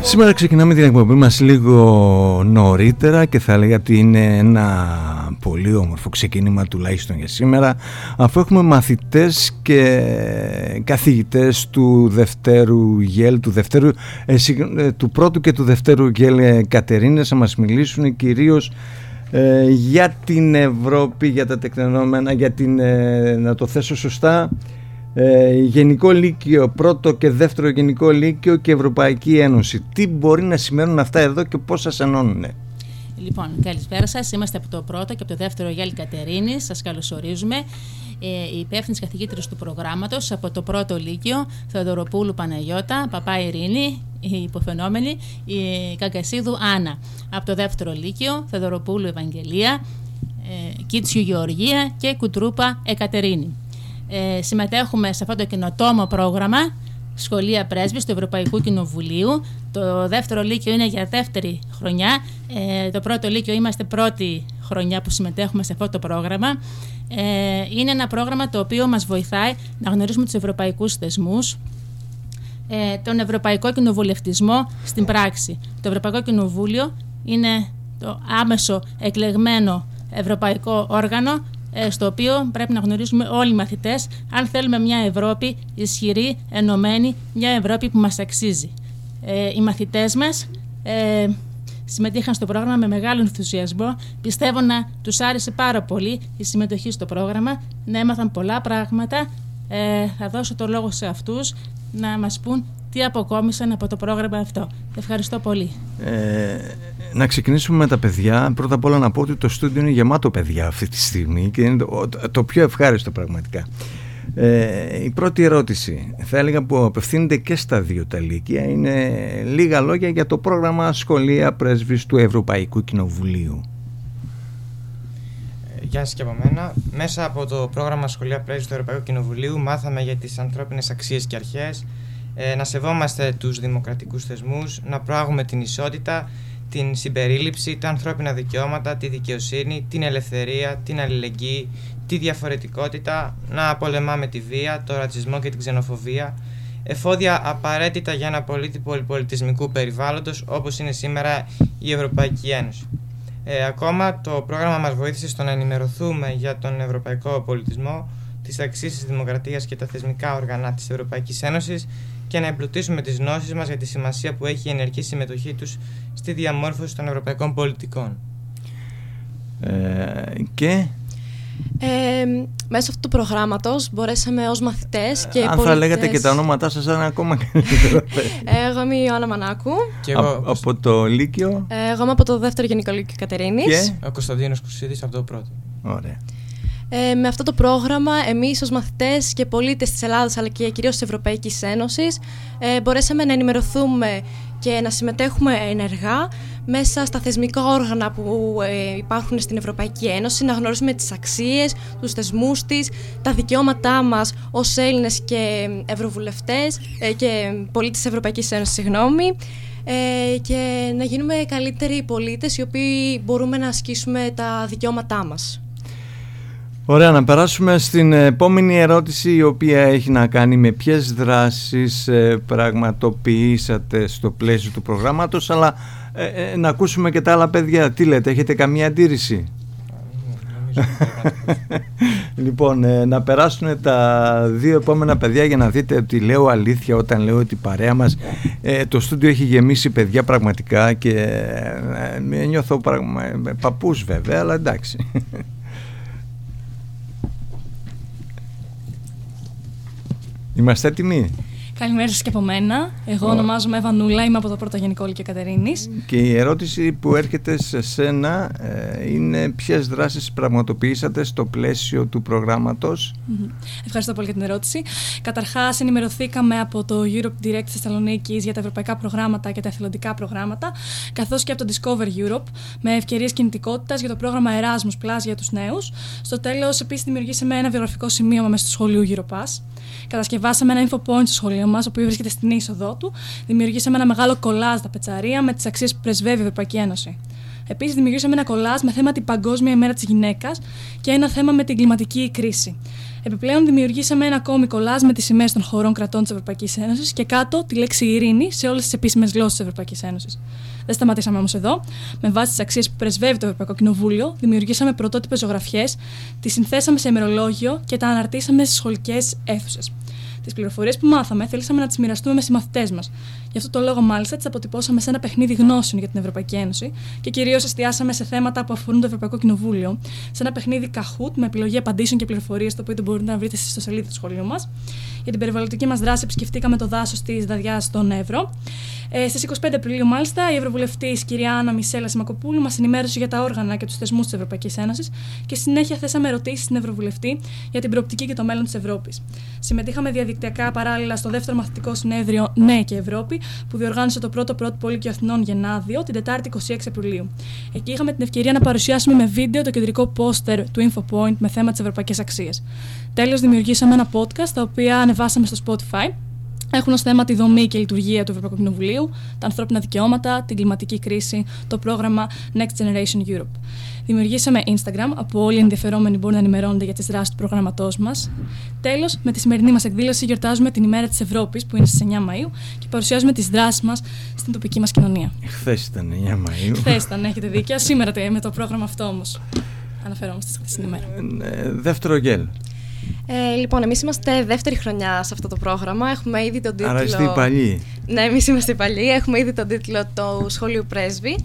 Σήμερα ξεκινάμε την εκπομπή μας λίγο νωρίτερα και θα έλεγα ότι είναι ένα πολύ όμορφο ξεκίνημα τουλάχιστον για σήμερα αφού έχουμε μαθητές και καθηγητές του δευτέρου γέλ, του, δευτέρου, ε, ε, του πρώτου και του δευτέρου γέλ ε, Κατερίνες να μας μιλήσουν κυρίως για την Ευρώπη, για τα τεκτενόμενα, για την, να το θέσω σωστά, ε, Γενικό Λύκειο, πρώτο και δεύτερο Γενικό Λύκειο και Ευρωπαϊκή Ένωση. Τι μπορεί να σημαίνουν αυτά εδώ και πώς σας ενώνουν. Λοιπόν, καλησπέρα σας. Είμαστε από το πρώτο και από το δεύτερο Γιάλη Κατερίνη. Σας καλωσορίζουμε. Ε, η υπεύθυνη καθηγήτρια του προγράμματος από το πρώτο Λύκειο, Θεοδωροπούλου Παναγιώτα, Παπά Ειρήνη, η υποφαινόμενη, η Κακασίδου Άννα. Από το δεύτερο Λύκειο, Θεοδωροπούλου Ευαγγελία, ε, Κίτσιου Γεωργία και Κουτρούπα Εκατερίνη ε, συμμετέχουμε σε αυτό το καινοτόμο πρόγραμμα Σχολεία Πρέσβης του Ευρωπαϊκού Κοινοβουλίου. Το δεύτερο Λύκειο είναι για δεύτερη χρονιά. Ε, το πρώτο Λύκειο είμαστε πρώτη χρονιά που συμμετέχουμε σε αυτό το πρόγραμμα. Ε, είναι ένα πρόγραμμα το οποίο μας βοηθάει να γνωρίσουμε τους ευρωπαϊκούς θεσμούς, ε, τον ευρωπαϊκό κοινοβουλευτισμό στην πράξη. Το Ευρωπαϊκό Κοινοβούλιο είναι το άμεσο εκλεγμένο ευρωπαϊκό όργανο ε, στο οποίο πρέπει να γνωρίζουμε όλοι οι μαθητές αν θέλουμε μια Ευρώπη ισχυρή, ενωμένη, μια Ευρώπη που μας αξίζει. Ε, οι μαθητές μας ε, συμμετείχαν στο πρόγραμμα με μεγάλο ενθουσιασμό. Πιστεύω να τους άρεσε πάρα πολύ η συμμετοχή στο πρόγραμμα, να έμαθαν πολλά πράγματα. Ε, θα δώσω το λόγο σε αυτούς να μας πούν τι αποκόμισαν από το πρόγραμμα αυτό. Ευχαριστώ πολύ. Ε, να ξεκινήσουμε με τα παιδιά. Πρώτα απ' όλα να πω ότι το στούντιο είναι γεμάτο παιδιά αυτή τη στιγμή και είναι το, το πιο ευχάριστο πραγματικά. Ε, η πρώτη ερώτηση θα έλεγα που απευθύνεται και στα δύο τα λύκεια είναι λίγα λόγια για το πρόγραμμα Σχολεία Πρέσβης του Ευρωπαϊκού Κοινοβουλίου. Ε, γεια σας και από μένα. Μέσα από το πρόγραμμα Σχολεία Πρέσβης του Ευρωπαϊκού Κοινοβουλίου μάθαμε για τις ανθρώπινες αξίες και αρχές, ε, να σεβόμαστε τους δημοκρατικούς θεσμούς, να προάγουμε την ισότητα, την συμπερίληψη, τα ανθρώπινα δικαιώματα, τη δικαιοσύνη, την ελευθερία, την αλληλεγγύη, τη διαφορετικότητα, να πολεμάμε τη βία, το ρατσισμό και την ξενοφοβία, εφόδια απαραίτητα για ένα πολίτη πολυπολιτισμικού περιβάλλοντος όπως είναι σήμερα η Ευρωπαϊκή Ένωση. Ε, ακόμα, το πρόγραμμα μας βοήθησε στο να ενημερωθούμε για τον ευρωπαϊκό πολιτισμό, τις αξίες της δημοκρατίας και τα θεσμικά όργανα της Ευρωπαϊκής Ένωσης και να εμπλουτίσουμε τις γνώσεις μας για τη σημασία που έχει η ενεργή συμμετοχή τους στη διαμόρφωση των ευρωπαϊκών πολιτικών. Ε, και; Ε, μέσω αυτού του προγράμματος μπορέσαμε ως μαθητές και Αν θα λέγατε και τα ονόματά σας είναι ακόμα καλύτερο. εγώ είμαι η Ιωάννα Μανάκου. Και εγώ, από το Λύκειο. Ε, εγώ είμαι από το δεύτερο Γενικό Λύκειο Κατερίνης. Και; Ο Κωνσταντίνος Κουσίδης από το πρώτο. Ωραία. Ε, με αυτό το πρόγραμμα, εμείς ως μαθητές και πολίτες της Ελλάδας αλλά και κυρίως της Ευρωπαϊκής Ένωσης ε, μπορέσαμε να ενημερωθούμε και να συμμετέχουμε ενεργά μέσα στα θεσμικά όργανα που ε, υπάρχουν στην Ευρωπαϊκή Ένωση, να γνωρίσουμε τις αξίες, τους θεσμούς της, τα δικαιώματά μας ως Έλληνες και Ευρωβουλευτές ε, και πολίτες της Ευρωπαϊκής Ένωσης, συγγνώμη, ε, και να γίνουμε καλύτεροι πολίτες οι οποίοι μπορούμε να ασκήσουμε τα δικαιώματά μας. Ωραία, να περάσουμε στην επόμενη ερώτηση η οποία έχει να κάνει με ποιες δράσεις ε, πραγματοποιήσατε στο πλαίσιο του προγράμματος αλλά ε, ε, να ακούσουμε και τα άλλα παιδιά. Τι λέτε, έχετε καμία αντίρρηση; λοιπόν, να περάσουν τα δύο επόμενα παιδιά για να δείτε ότι λέω αλήθεια όταν λέω ότι η παρέα μας το στούντιο έχει γεμίσει παιδιά πραγματικά και νιώθω πραγμα... παππούς βέβαια, αλλά εντάξει. Είμαστε έτοιμοι; Καλημέρα σας και από μένα. Εγώ oh. ονομάζομαι Ευανούλα, είμαι από το πρώτο Γενικό Λύκειο Κατερίνης. Και η ερώτηση που έρχεται σε σένα ε, είναι ποιες δράσεις πραγματοποιήσατε στο πλαίσιο του προγράμματος; Mm-hmm. Ευχαριστώ πολύ για την ερώτηση. Καταρχάς, ενημερωθήκαμε από το Europe Direct Θεσσαλονίκης για τα ευρωπαϊκά προγράμματα και τα εθελοντικά προγράμματα, καθώς και από το Discover Europe με ευκαιρίες κινητικότητας για το πρόγραμμα Erasmus Plus για τους νέους. Στο τέλος, επίσης, δημιουργήσαμε ένα βιογραφικό σημείωμα μέσα στο σχολείο Europass. Κατασκευάσαμε ένα info point στο σχολείο μας, ο οποίος βρίσκεται στην είσοδό του. Δημιουργήσαμε ένα μεγάλο κολλάζ στα πετσαρία με τις αξίες που πρεσβεύει η Ευρωπαϊκή Ένωση. Επίσης, δημιουργήσαμε ένα κολλάζ με θέμα την Παγκόσμια ημέρα της γυναίκας και ένα θέμα με την κλιματική κρίση. Επιπλέον, δημιουργήσαμε ένα ακόμη κολλάζ με τις σημαίες των χωρών κρατών της Ευρωπαϊκής Ένωσης και κάτω τη λέξη ειρήνη σε όλες τις επίσημες γλώσσες της Ευρωπαϊκής Ένωσης. Δεν σταματήσαμε όμως εδώ. Με βάση τις αξίες που πρεσβεύει το Ευρωπαϊκό Κοινοβούλιο, δημιουργήσαμε πρωτότυπες ζωγραφιές, τις συνθέσαμε σε ημερολόγιο και τα αναρτήσαμε στις σχολικές αίθουσες. Τις πληροφορίες που μάθαμε θέλησαμε να τις μοιραστούμε με συμμαθητές μας. Γι' αυτό το λόγο, μάλιστα, τις αποτυπώσαμε σε ένα παιχνίδι γνώσεων για την Ευρωπαϊκή Ένωση και κυρίως εστιάσαμε σε θέματα που αφορούν το Ευρωπαϊκό Κοινοβούλιο, σε ένα παιχνίδι καχούτ με επιλογή απαντήσεων και πληροφορίες, το οποίο μπορείτε να βρείτε στο σελίδα του σχολείου μας. Για την περιβαλλοντική μας δράση, επισκεφτήκαμε το δάσος της Δαδιά στον Εύρο. Ε, Στις 25 Απριλίου, μάλιστα, η Ευρωβουλευτής κυρία Άννα Μισέλα Σιμακοπούλου μας ενημέρωσε για τα όργανα και τους θεσμούς της Ευρωπαϊκής Ένωσης και συνέχεια θέσαμε ερωτήσεις στην Ευρωβουλευτή για την προοπτική και το μέλλον της Ευρώπης. Συμμετείχαμε διαδικτυακά παράλληλα στο δεύτερο μαθητικό συνέδριο Ναι και Ευρώπη, που διοργάνωσε το πρώτο πρώτο Πολύκειο Αθηνών Γενάδιο την Τετάρτη 26 Απριλίου. Εκεί είχαμε την ευκαιρία να παρουσιάσουμε με βίντεο το κεντρικό πόστερ του InfoPoint με θέμα τις ευρωπαϊκές αξίες. Τέλος, δημιουργήσαμε ένα podcast τα οποία ανεβάσαμε στο Spotify έχουν ως θέμα τη δομή και λειτουργία του Ευρωπαϊκού Κοινοβουλίου, τα ανθρώπινα δικαιώματα, την κλιματική κρίση, το πρόγραμμα Next Generation Europe. Δημιουργήσαμε Instagram, όπου όλοι οι ενδιαφερόμενοι μπορούν να ενημερώνονται για τις δράσεις του προγραμματός μας. Τέλος, με τη σημερινή μας εκδήλωση γιορτάζουμε την ημέρα της Ευρώπης, που είναι στις 9 Μαου, και παρουσιάζουμε τις δράσεις μας στην τοπική μας κοινωνία. Χθες ήταν 9 Μαου. Χθες ήταν, έχετε δίκιο. Σήμερα με το πρόγραμμα αυτό όμως. Αναφερόμαστε στη χθεσινή ημέρα. Ε, δεύτερο γκέλ. Ε, λοιπόν, εμείς είμαστε δεύτερη χρονιά σε αυτό το πρόγραμμα. Έχουμε ήδη τον τίτλο. Άρα είστε οι παλιοί. Ναι, εμείς είμαστε οι παλιοί. Έχουμε ήδη τον τίτλο του Σχολείου Πρέσβη.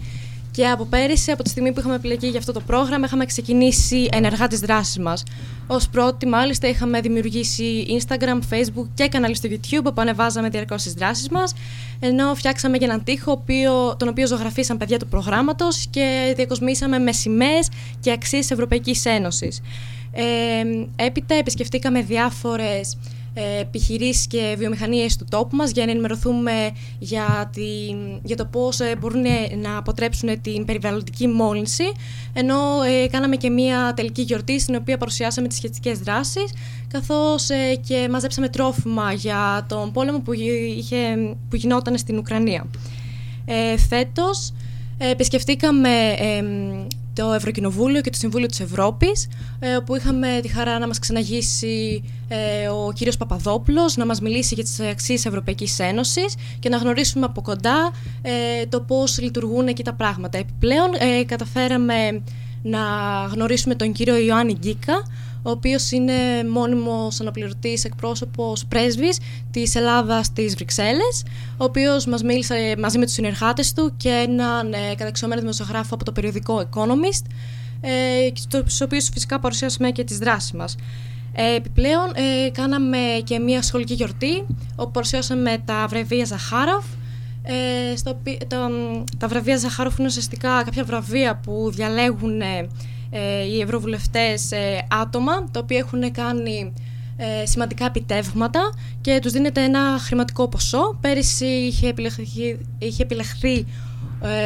Και από πέρυσι, από τη στιγμή που είχαμε επιλεγεί για αυτό το πρόγραμμα, είχαμε ξεκινήσει ενεργά τις δράσεις μας. Ω πρώτη, μάλιστα, είχαμε δημιουργήσει Instagram, Facebook και κανάλι στο YouTube, όπου ανεβάζαμε διαρκώς τις δράσεις μας. Ενώ φτιάξαμε και έναν τοίχο, τον οποίο ζωγραφίσαν παιδιά του προγράμματος και διακοσμήσαμε με σημαίε και αξίες Ευρωπαϊκής Ένωσης. Ε, έπειτα επισκεφτήκαμε διάφορες ε, επιχειρήσεις και βιομηχανίες του τόπου μας για να ενημερωθούμε για, την, για το πώς ε, μπορούν να αποτρέψουν την περιβαλλοντική μόλυνση ενώ ε, κάναμε και μία τελική γιορτή στην οποία παρουσιάσαμε τις σχετικές δράσεις καθώς και μαζέψαμε τρόφιμα για τον πόλεμο που, είχε, που γινόταν στην Ουκρανία. Ε, φέτος επισκεφτήκαμε το Ευρωκοινοβούλιο και το Συμβούλιο της Ευρώπης ε, όπου είχαμε τη χαρά να μας ξαναγήσει ε, ο κύριος Παπαδόπουλος να μας μιλήσει για τις αξίες Ευρωπαϊκής Ένωσης και να γνωρίσουμε από κοντά ε, το πώς λειτουργούν εκεί τα πράγματα. Επιπλέον καταφέραμε να γνωρίσουμε τον κύριο Ιωάννη Γκίκα ο οποίος είναι μόνιμος αναπληρωτής εκπρόσωπος πρέσβης της Ελλάδας στις Βρυξέλλες, ο οποίος μας μίλησε μαζί με τους συνεργάτες του και έναν ε, καταξιωμένος δημοσιογράφο από το περιοδικό Economist, ε, στους οποίους φυσικά παρουσιάσαμε και τις δράσεις μας. Ε, επιπλέον, ε, κάναμε και μια σχολική γιορτή, όπου παρουσιάσαμε τα βραβεία Ζαχάροφ, ε, στο, τα, τα βραβεία Ζαχάροφ είναι ουσιαστικά κάποια βραβεία που διαλέγουν ε, οι ευρωβουλευτές ε, άτομα τα οποία έχουν κάνει ε, σημαντικά επιτεύγματα και τους δίνεται ένα χρηματικό ποσό. Πέρυσι είχε επιλεχθεί, είχε επιλεχθεί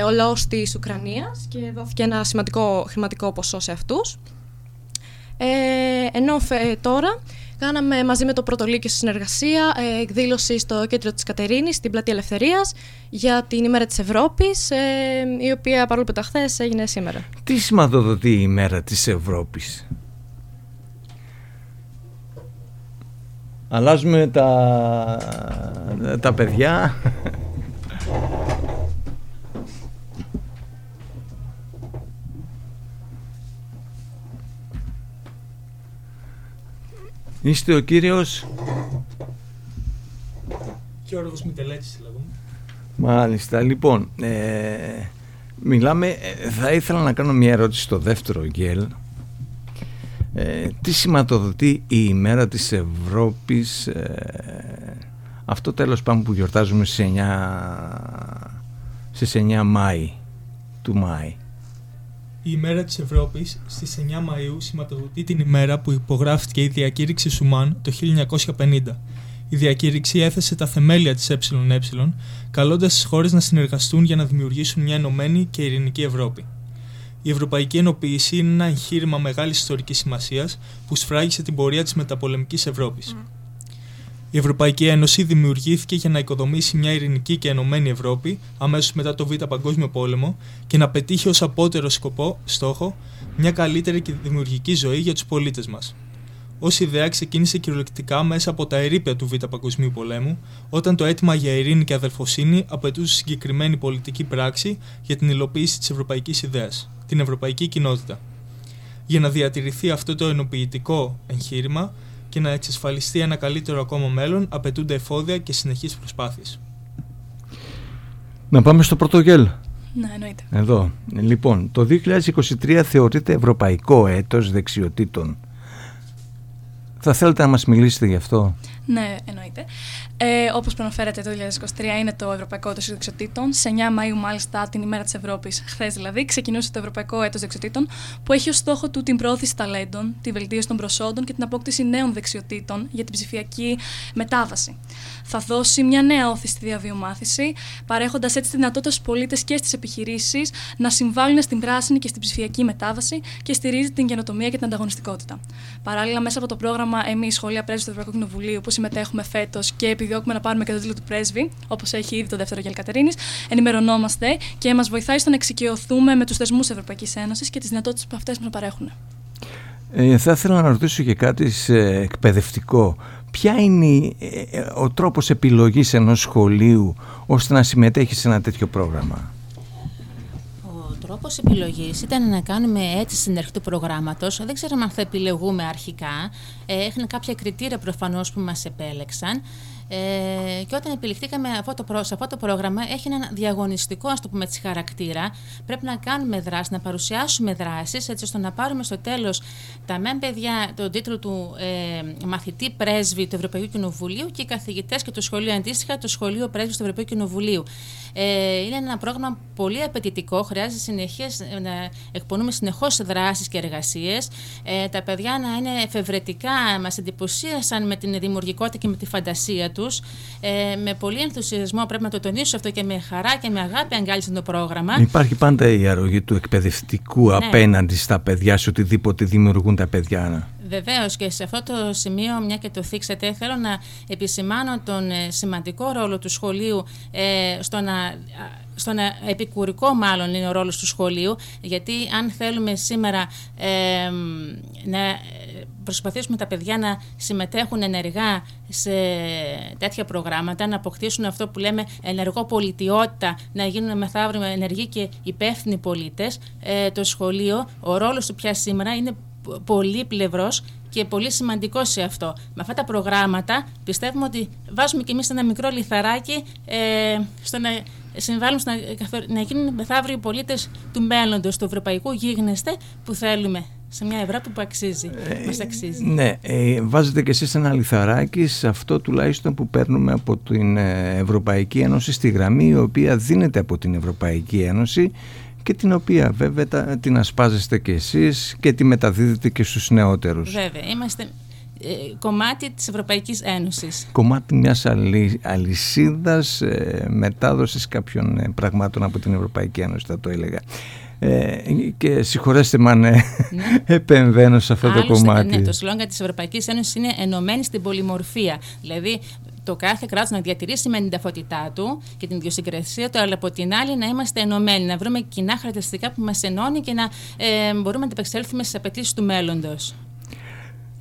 ο λαός της Ουκρανίας και δόθηκε ένα σημαντικό χρηματικό ποσό σε αυτούς. Ε, ενώ τώρα Κάναμε μαζί με το Πρωτολίκιο στη συνεργασία ε, εκδήλωση στο κέντρο της Κατερίνης, στην Πλατεία Ελευθερίας, για την ημέρα της Ευρώπης, ε, η οποία παρόλο που τα χθες έγινε σήμερα. Τι σηματοδοτεί η ημέρα της Ευρώπης; Αλλάζουμε τα, τα παιδιά Είστε ο κύριος... Γιώργος Μητελέτης λέγομαι. Μάλιστα. Λοιπόν, ε, μιλάμε... Ε, θα ήθελα να κάνω μια ερώτηση στο δεύτερο γκέλ. Ε, τι σηματοδοτεί η ημέρα της Ευρώπης ε, αυτό τέλος πάντων που γιορτάζουμε στις 9, στις 9 Μάη του Μάη. Η ημέρα της Ευρώπης στις 9 Μαΐου σηματοδοτεί την ημέρα που υπογράφηκε η διακήρυξη Σουμάν το 1950. Η διακήρυξη έθεσε τα θεμέλια της ΕΕ, καλώντας τις χώρες να συνεργαστούν για να δημιουργήσουν μια ενωμένη και ειρηνική Ευρώπη. Η Ευρωπαϊκή Ενοποίηση είναι ένα εγχείρημα μεγάλης ιστορικής σημασίας που σφράγισε την πορεία της μεταπολεμικής Ευρώπης. Η Ευρωπαϊκή Ένωση δημιουργήθηκε για να οικοδομήσει μια ειρηνική και ενωμένη Ευρώπη αμέσως μετά το Β' Παγκόσμιο Πόλεμο και να πετύχει ως απότερο σκοπό, στόχο μια καλύτερη και δημιουργική ζωή για τους πολίτες μας. ως ιδέα ξεκίνησε κυριολεκτικά μέσα από τα ερήπια του Β' Παγκοσμίου Πολέμου, όταν το αίτημα για ειρήνη και αδελφοσύνη απαιτούσε συγκεκριμένη πολιτική πράξη για την υλοποίηση της ευρωπαϊκής ιδέας, την ευρωπαϊκή κοινότητα. Για να διατηρηθεί αυτό το ενοποιητικό εγχείρημα και να εξασφαλιστεί ένα καλύτερο ακόμα μέλλον, απαιτούνται εφόδια και συνεχείς προσπάθειες. Να πάμε στο πρώτο γέλ. Ναι, εννοείται. Εδώ. Λοιπόν, το 2023 θεωρείται ευρωπαϊκό έτος δεξιοτήτων. Θα θέλετε να μας μιλήσετε γι' αυτό; Ναι, εννοείται. Ε, Όπως προαναφέρατε, το 2023 είναι το Ευρωπαϊκό Έτος Δεξιοτήτων. Σε 9 Μαου, μάλιστα, την ημέρα της Ευρώπης, χθες δηλαδή, ξεκινούσε το Ευρωπαϊκό Έτος Δεξιοτήτων, που έχει ως στόχο του την πρόθεση ταλέντων, τη βελτίωση των προσόντων και την απόκτηση νέων δεξιοτήτων για την ψηφιακή μετάβαση. Θα δώσει μια νέα όθηση στη διαβιομάθηση, παρέχοντας έτσι τη δυνατότητα στους πολίτες και στις επιχειρήσεις να συμβάλλουν στην πράσινη και στην ψηφιακή μετάβαση και στηρίζει την καινοτομία και την ανταγωνιστικότητα. Παράλληλα, μέσα από το πρόγραμμα Εμείς, Σχολεία Πρέσβη του Ευρωπαϊκού Κοινοβουλίου, που συμμετέχουμε φέτος και επιδιώκουμε να πάρουμε και το τίτλο του πρέσβη, όπως έχει ήδη το δεύτερο Γέλ Κατερίνης, ενημερωνόμαστε και μας βοηθάει στο να εξοικειωθούμε με τους θεσμούς Ευρωπαϊκής Ένωσης και τις δυνατότητες που αυτές μας παρέχουν. Ε, θα ήθελα να ρωτήσω και κάτι σε εκπαιδευτικό. Ποια είναι ε, ε, ο τρόπος επιλογής ενός σχολείου ώστε να συμμετέχει σε ένα τέτοιο πρόγραμμα; Ο τρόπος επιλογής ήταν να κάνουμε έτσι στην αρχή του προγράμματος. Δεν ξέραμε αν θα επιλεγούμε αρχικά. Έχουν κάποια κριτήρια προφανώς που μας επέλεξαν. Ε, και όταν επιληφθήκαμε αυτό το, σε αυτό το πρόγραμμα, έχει ένα διαγωνιστικό, ας το πούμε έτσι, χαρακτήρα. Πρέπει να κάνουμε δράση, να παρουσιάσουμε δράσεις, έτσι ώστε να πάρουμε στο τέλος τα μεν παιδιά τον τίτλο του ε, μαθητή πρέσβη του Ευρωπαϊκού Κοινοβουλίου και οι καθηγητές και το σχολείο αντίστοιχα, το σχολείο πρέσβης του Ευρωπαϊκού Κοινοβουλίου. Ε, είναι ένα πρόγραμμα πολύ απαιτητικό, χρειάζεται συνεχές, να εκπονούμε συνεχώς δράσεις και εργασίες. Ε, τα παιδιά να είναι εφευρετικά, μας εντυπωσίασαν με την δημιουργικότητα και με τη φαντασία τους. Ε, με πολύ ενθουσιασμό, πρέπει να το τονίσω αυτό και με χαρά και με αγάπη αγκάλισαν το πρόγραμμα. Υπάρχει πάντα η αρρωγή του εκπαιδευτικού ναι. απέναντι στα παιδιά, σε οτιδήποτε δημιουργούν τα παιδιά. Βεβαίως και σε αυτό το σημείο, μια και το θίξετε, θέλω να επισημάνω τον ε, σημαντικό ρόλο του σχολείου ε, στο να στον επικουρικό μάλλον είναι ο ρόλος του σχολείου γιατί αν θέλουμε σήμερα ε, να προσπαθήσουμε τα παιδιά να συμμετέχουν ενεργά σε τέτοια προγράμματα, να αποκτήσουν αυτό που λέμε ενεργό πολιτιότητα, να γίνουν μεθαύριο ενεργοί και υπεύθυνοι πολίτες, ε, το σχολείο, ο ρόλος του πια σήμερα είναι πολύ πλευρός και πολύ σημαντικός σε αυτό. Με αυτά τα προγράμματα πιστεύουμε ότι βάζουμε και εμείς ένα μικρό λιθαράκι ε, στο να συμβάλλουν στο να, να γίνουν μεθαύριοι πολίτες του μέλλοντος, του ευρωπαϊκού γίγνεσθε που θέλουμε σε μια Ευρώπη που αξίζει, ε, μας αξίζει. Ναι, ε, βάζετε και εσείς ένα λιθαράκι σε αυτό τουλάχιστον που παίρνουμε από την ε, Ευρωπαϊκή Ένωση στη γραμμή η οποία δίνεται από την Ευρωπαϊκή Ένωση και την οποία βέβαια την ασπάζεστε και εσείς και τη μεταδίδετε και στους νεότερους. Βέβαια, είμαστε ε, κομμάτι της Ευρωπαϊκής Ένωσης. Κομμάτι μιας αλη, αλυσίδας ε, μετάδοσης κάποιων ε, πραγμάτων από την Ευρωπαϊκή Ένωση θα το έλεγα. Ε, και συγχωρέστε με αν ναι. επεμβαίνω σε αυτό Άλλωστε, το κομμάτι. Ναι, το σλόγγαν της Ευρωπαϊκής Ένωσης είναι ενωμένη στην πολυμορφία. Δηλαδή το κάθε κράτος να διατηρήσει με την ταυτότητά του και την ιδιοσυγκρασία του, αλλά από την άλλη να είμαστε ενωμένοι, να βρούμε κοινά χαρακτηριστικά που μας ενώνει και να ε, μπορούμε να ανταπεξέλθουμε στις απαιτήσεις του μέλλοντος.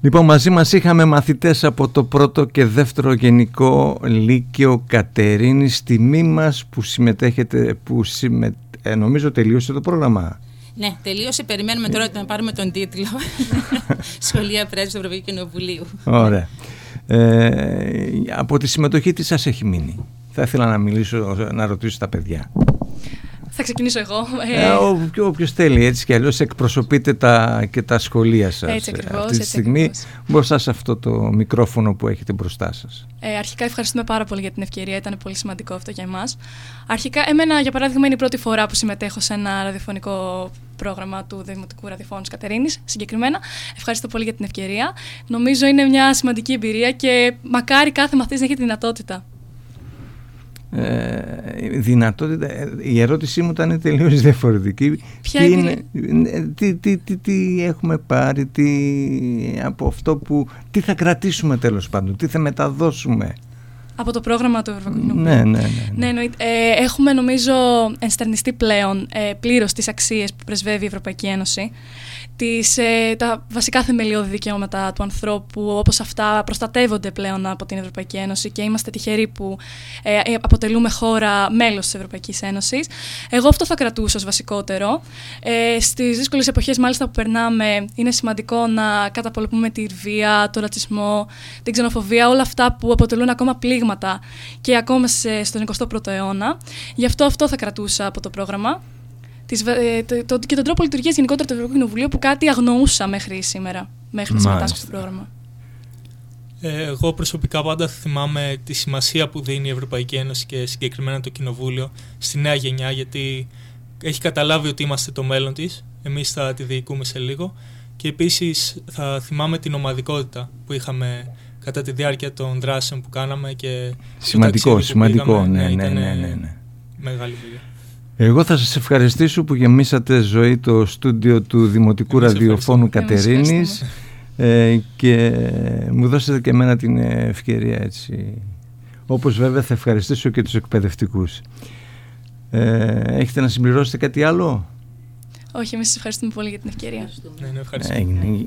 Λοιπόν, μαζί μας είχαμε μαθητές από το πρώτο και δεύτερο γενικό λύκειο Κατερίνης. Τιμή μας που συμμετέχετε, που συμμε... ε, νομίζω τελείωσε το πρόγραμμα. Ναι, τελείωσε. Περιμένουμε τώρα να πάρουμε τον τίτλο. Σχολεία Πρέσβη του Ευρωπαϊκού Κοινοβουλίου. Ωραία. Ε, από τη συμμετοχή τι σας έχει μείνει; Θα ήθελα να μιλήσω, να ρωτήσω τα παιδιά. Θα ξεκινήσω εγώ. Ε, ε Όποιος θέλει, έτσι κι αλλιώς εκπροσωπείτε τα, και τα σχολεία σας. Έτσι ακριβώς, Αυτή τη στιγμή ακριβώς. μπροστά σε αυτό το μικρόφωνο που έχετε μπροστά σας. Ε, αρχικά ευχαριστούμε πάρα πολύ για την ευκαιρία. Ήταν πολύ σημαντικό αυτό για εμάς. Αρχικά, εμένα για παράδειγμα είναι η πρώτη φορά που συμμετέχω σε ένα ραδιοφωνικό πρόγραμμα του Δημοτικού Ραδιοφώνου Κατερίνης συγκεκριμένα. Ευχαριστώ πολύ για την ευκαιρία. Νομίζω είναι μια σημαντική εμπειρία και μακάρι κάθε μαθητής να έχει τη δυνατότητα. Ε, δυνατότητα, η ερώτησή μου ήταν τελείως διαφορετική. Ποια είναι, τι, τι, τι, τι, έχουμε πάρει, τι, από αυτό που, τι θα κρατήσουμε τέλος πάντων, τι θα μεταδώσουμε. Από το πρόγραμμα του Ευρωπαϊκού ναι, ναι, ναι, ναι. ναι ε, έχουμε νομίζω ενστερνιστεί πλέον ε, πλήρως τις αξίες που πρεσβεύει η Ευρωπαϊκή Ένωση τις, ε, τα βασικά θεμελιώδη δικαιώματα του ανθρώπου, όπως αυτά προστατεύονται πλέον από την Ευρωπαϊκή Ένωση και είμαστε τυχεροί που ε, ε, αποτελούμε χώρα μέλος της Ευρωπαϊκής Ένωσης. Εγώ αυτό θα κρατούσα ως βασικότερο. Ε, στις δύσκολες εποχές μάλιστα που περνάμε είναι σημαντικό να καταπολεμούμε τη βία, το ρατσισμό, την ξενοφοβία, όλα αυτά που αποτελούν ακόμα πλήγματα και ακόμα σε, στον 21ο αιώνα. Γι' αυτό αυτό θα κρατούσα από το πρόγραμμα τις, ε, το, και τον τρόπο λειτουργίας γενικότερα του Ευρωπαϊκού Κοινοβουλίου που κάτι αγνοούσα μέχρι σήμερα, μέχρι να συμμετάσχω στο πρόγραμμα. Ε, εγώ προσωπικά πάντα θυμάμαι τη σημασία που δίνει η Ευρωπαϊκή Ένωση και συγκεκριμένα το Κοινοβούλιο στη νέα γενιά γιατί έχει καταλάβει ότι είμαστε το μέλλον της, εμείς θα τη διοικούμε σε λίγο και επίσης θα θυμάμαι την ομαδικότητα που είχαμε κατά τη διάρκεια των δράσεων που κάναμε και σημαντικό, σημαντικό, ναι, ναι, ναι, ναι, ναι. Μεγάλη δουλειά. Εγώ θα σας ευχαριστήσω που γεμίσατε ζωή το στούντιο του Δημοτικού Ραδιοφώνου Κατερίνης ε, και μου δώσατε και εμένα την ευκαιρία έτσι. Όπως βέβαια θα ευχαριστήσω και τους εκπαιδευτικούς. Ε, έχετε να συμπληρώσετε κάτι άλλο; Όχι, εμείς σας ευχαριστούμε πολύ για την ευκαιρία. Ναι, ναι, ευχαριστούμε.